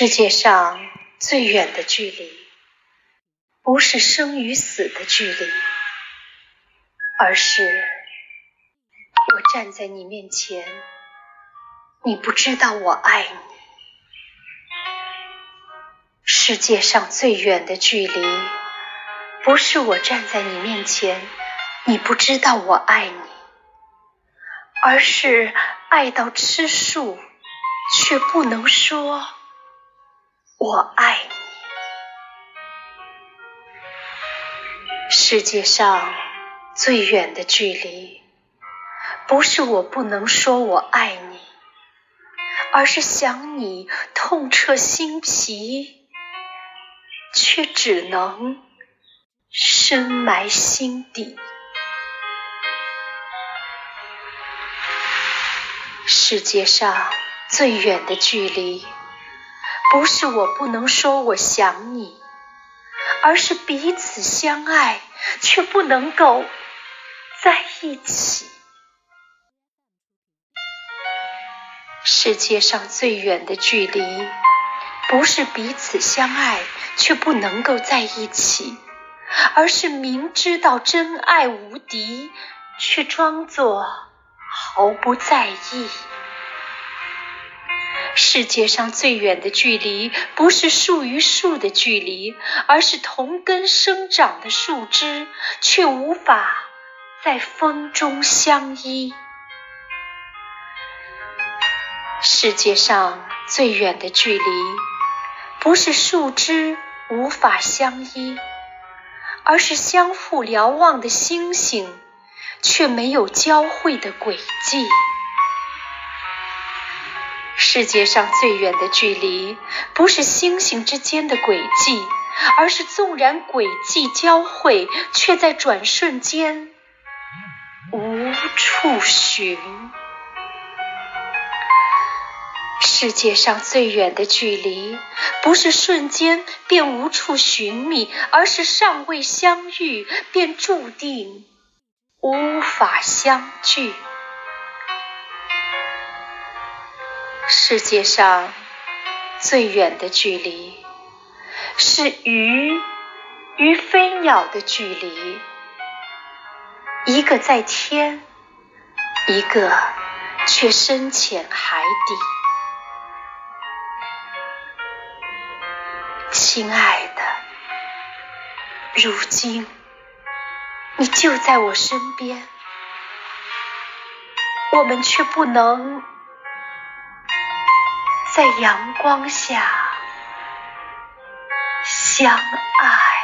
世界上最远的距离，不是生与死的距离，而是我站在你面前，你不知道我爱你。世界上最远的距离，不是我站在你面前，你不知道我爱你，而是爱到吃树，却不能说。我爱你。世界上最远的距离，不是我不能说我爱你，而是想你痛彻心脾，却只能深埋心底。世界上最远的距离。不是我不能说我想你，而是彼此相爱却不能够在一起。世界上最远的距离，不是彼此相爱却不能够在一起，而是明知道真爱无敌，却装作毫不在意。世界上最远的距离，不是树与树的距离，而是同根生长的树枝，却无法在风中相依。世界上最远的距离，不是树枝无法相依，而是相互瞭望的星星，却没有交汇的轨迹。世界上最远的距离，不是星星之间的轨迹，而是纵然轨迹交汇，却在转瞬间无处寻。世界上最远的距离，不是瞬间便无处寻觅，而是尚未相遇，便注定无法相聚。世界上最远的距离，是鱼与飞鸟的距离，一个在天，一个却深潜海底。亲爱的，如今你就在我身边，我们却不能。在阳光下相爱。